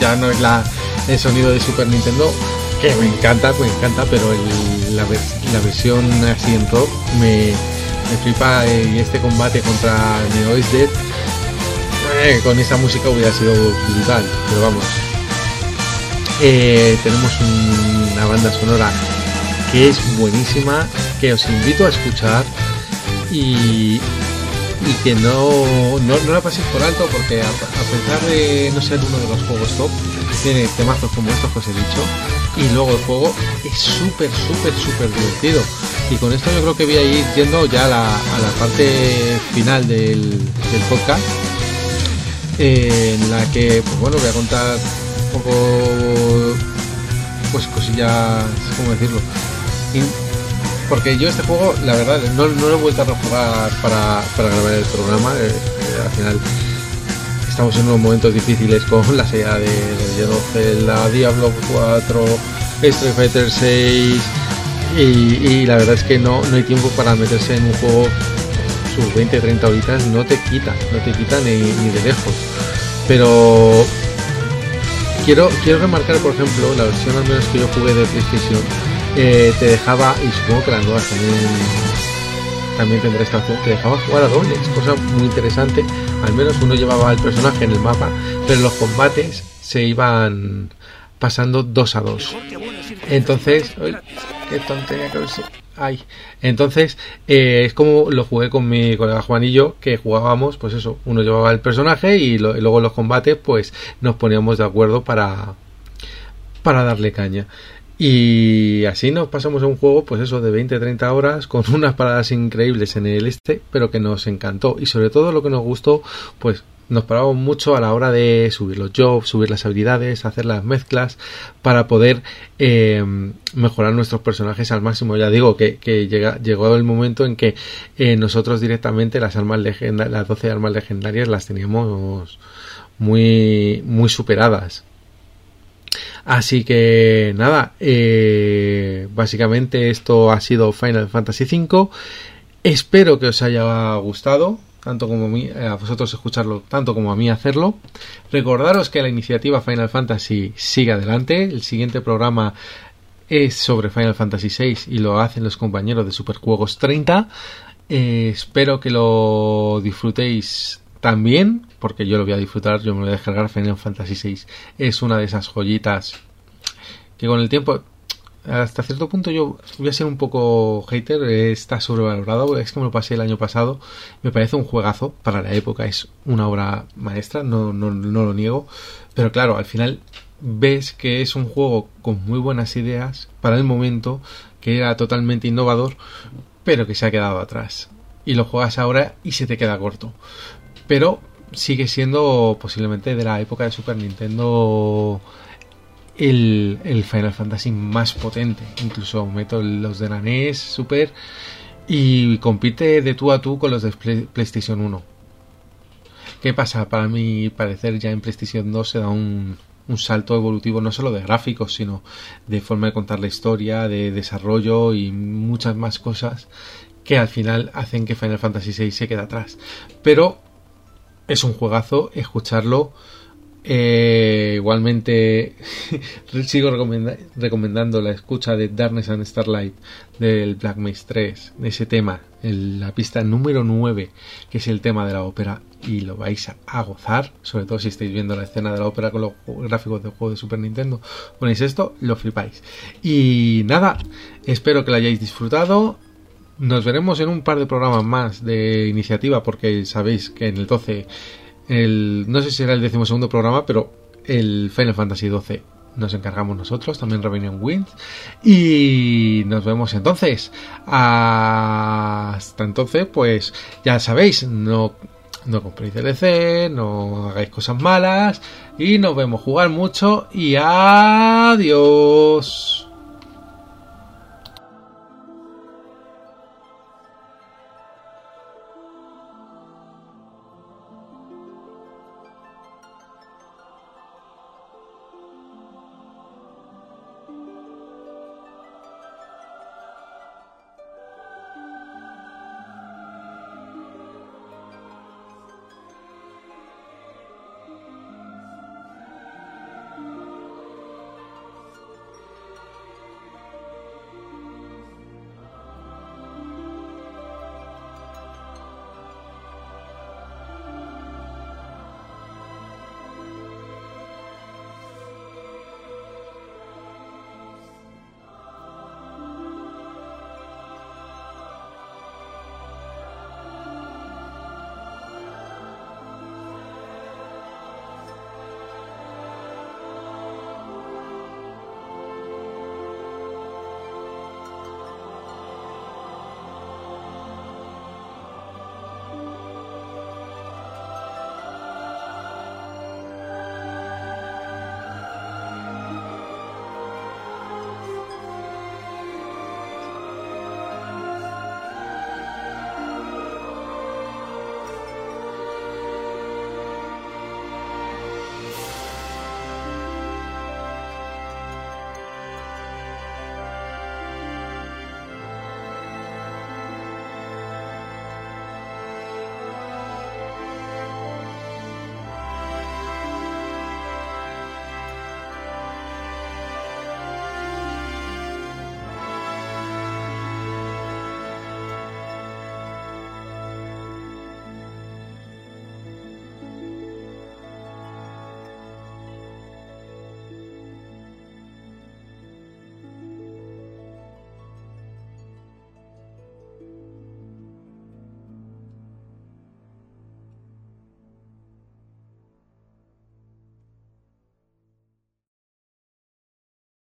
Ya no es la, el sonido de Super Nintendo, que me encanta, me encanta, pero la, la versión así en rock me, me flipa eh, y este combate contra Neo is Dead eh, con esa música hubiera sido brutal, pero vamos. Eh, tenemos un- una banda sonora que es buenísima, que os invito a escuchar y, y que no, no, no la paséis por alto porque a, a pesar de no ser uno de los juegos top, tiene temazos como estos que os he dicho y luego el juego es súper, súper, súper divertido. Y con esto yo creo que voy a ir yendo ya a la, a la parte final del, del podcast en la que, pues bueno, voy a contar un poco, pues cosillas, ¿cómo decirlo? Porque yo este juego, la verdad, no, no lo he vuelto a rejugar para, para grabar el programa. eh, eh, al final estamos en unos momentos difíciles con la salida de, Legend of Zelda, Diablo 4, Street Fighter 6 y, la verdad es que no, no hay tiempo para meterse en un juego sus 20-30 horitas no te quita, no te quita ni, ni de lejos. Pero quiero, quiero remarcar, por ejemplo, la versión al menos que yo jugué de PlayStation, eh, te dejaba, y supongo que las nuevas también, también tendrá esta opción, te dejaba jugar a dobles, cosa muy interesante. Al menos uno llevaba al personaje en el mapa, pero los combates se iban pasando dos a dos. Entonces, uy. Ay. Entonces, eh, es como lo jugué con mi colega Juanillo, que jugábamos, pues eso, uno llevaba el personaje y, lo- y luego en los combates, pues nos poníamos de acuerdo para, para darle caña. Y así nos pasamos a un juego, pues eso, de 20-30 horas, con unas paradas increíbles en el este, pero que nos encantó. Y sobre todo lo que nos gustó, pues nos paramos mucho a la hora de subir los jobs, subir las habilidades, hacer las mezclas, para poder eh, mejorar nuestros personajes al máximo. Ya digo que, que llega, llegó el momento en que eh, nosotros directamente las armas legendarias, las 12 armas legendarias las teníamos muy, muy superadas. Así que nada, eh, básicamente esto ha sido Final Fantasy V. Espero que os haya gustado, tanto como a, mí, eh, a vosotros escucharlo, tanto como a mí hacerlo. Recordaros que la iniciativa Final Fantasy sigue adelante. El siguiente programa es sobre Final Fantasy VI y lo hacen los compañeros de Superjuegos 30. Eh, espero que lo disfrutéis también, porque yo lo voy a disfrutar, yo me voy a descargar Final Fantasy VI. Es una de esas joyitas que con el tiempo, hasta cierto punto yo voy a ser un poco hater, está sobrevalorado, es que me lo pasé el año pasado, me parece un juegazo, para la época es una obra maestra, no, no, no lo niego, pero claro, al final ves que es un juego con muy buenas ideas para el momento, que era totalmente innovador, pero que se ha quedado atrás. Y lo juegas ahora y se te queda corto. Pero sigue siendo posiblemente de la época de Super Nintendo el, el Final Fantasy más potente. Incluso meto los de la NES, Super, y compite de tú a tú con los de Play- PlayStation 1. ¿Qué pasa? Para mi parecer ya en PlayStation 2 se da un, un salto evolutivo no solo de gráficos, sino de forma de contar la historia, de desarrollo y muchas más cosas que al final hacen que Final Fantasy VI se quede atrás. Pero es un juegazo, escucharlo. Eh, igualmente sigo recomenda- recomendando la escucha de Darkness and Starlight del Black Mage 3, de ese tema, la pista número 9, que es el tema de la ópera, y lo vais a, a gozar, sobre todo si estáis viendo la escena de la ópera con los gráficos del juego de Super Nintendo, ponéis esto, lo flipáis. Y nada, espero que lo hayáis disfrutado. Nos veremos en un par de programas más de iniciativa, porque sabéis que en el 12 el, no sé si será el decimosegundo programa, pero el Final Fantasy XII nos encargamos nosotros, también Rebellion Wins. Y nos vemos entonces. Hasta entonces, pues ya sabéis, no, no compréis DLC, no hagáis cosas malas. Y nos vemos jugar mucho. Y adiós.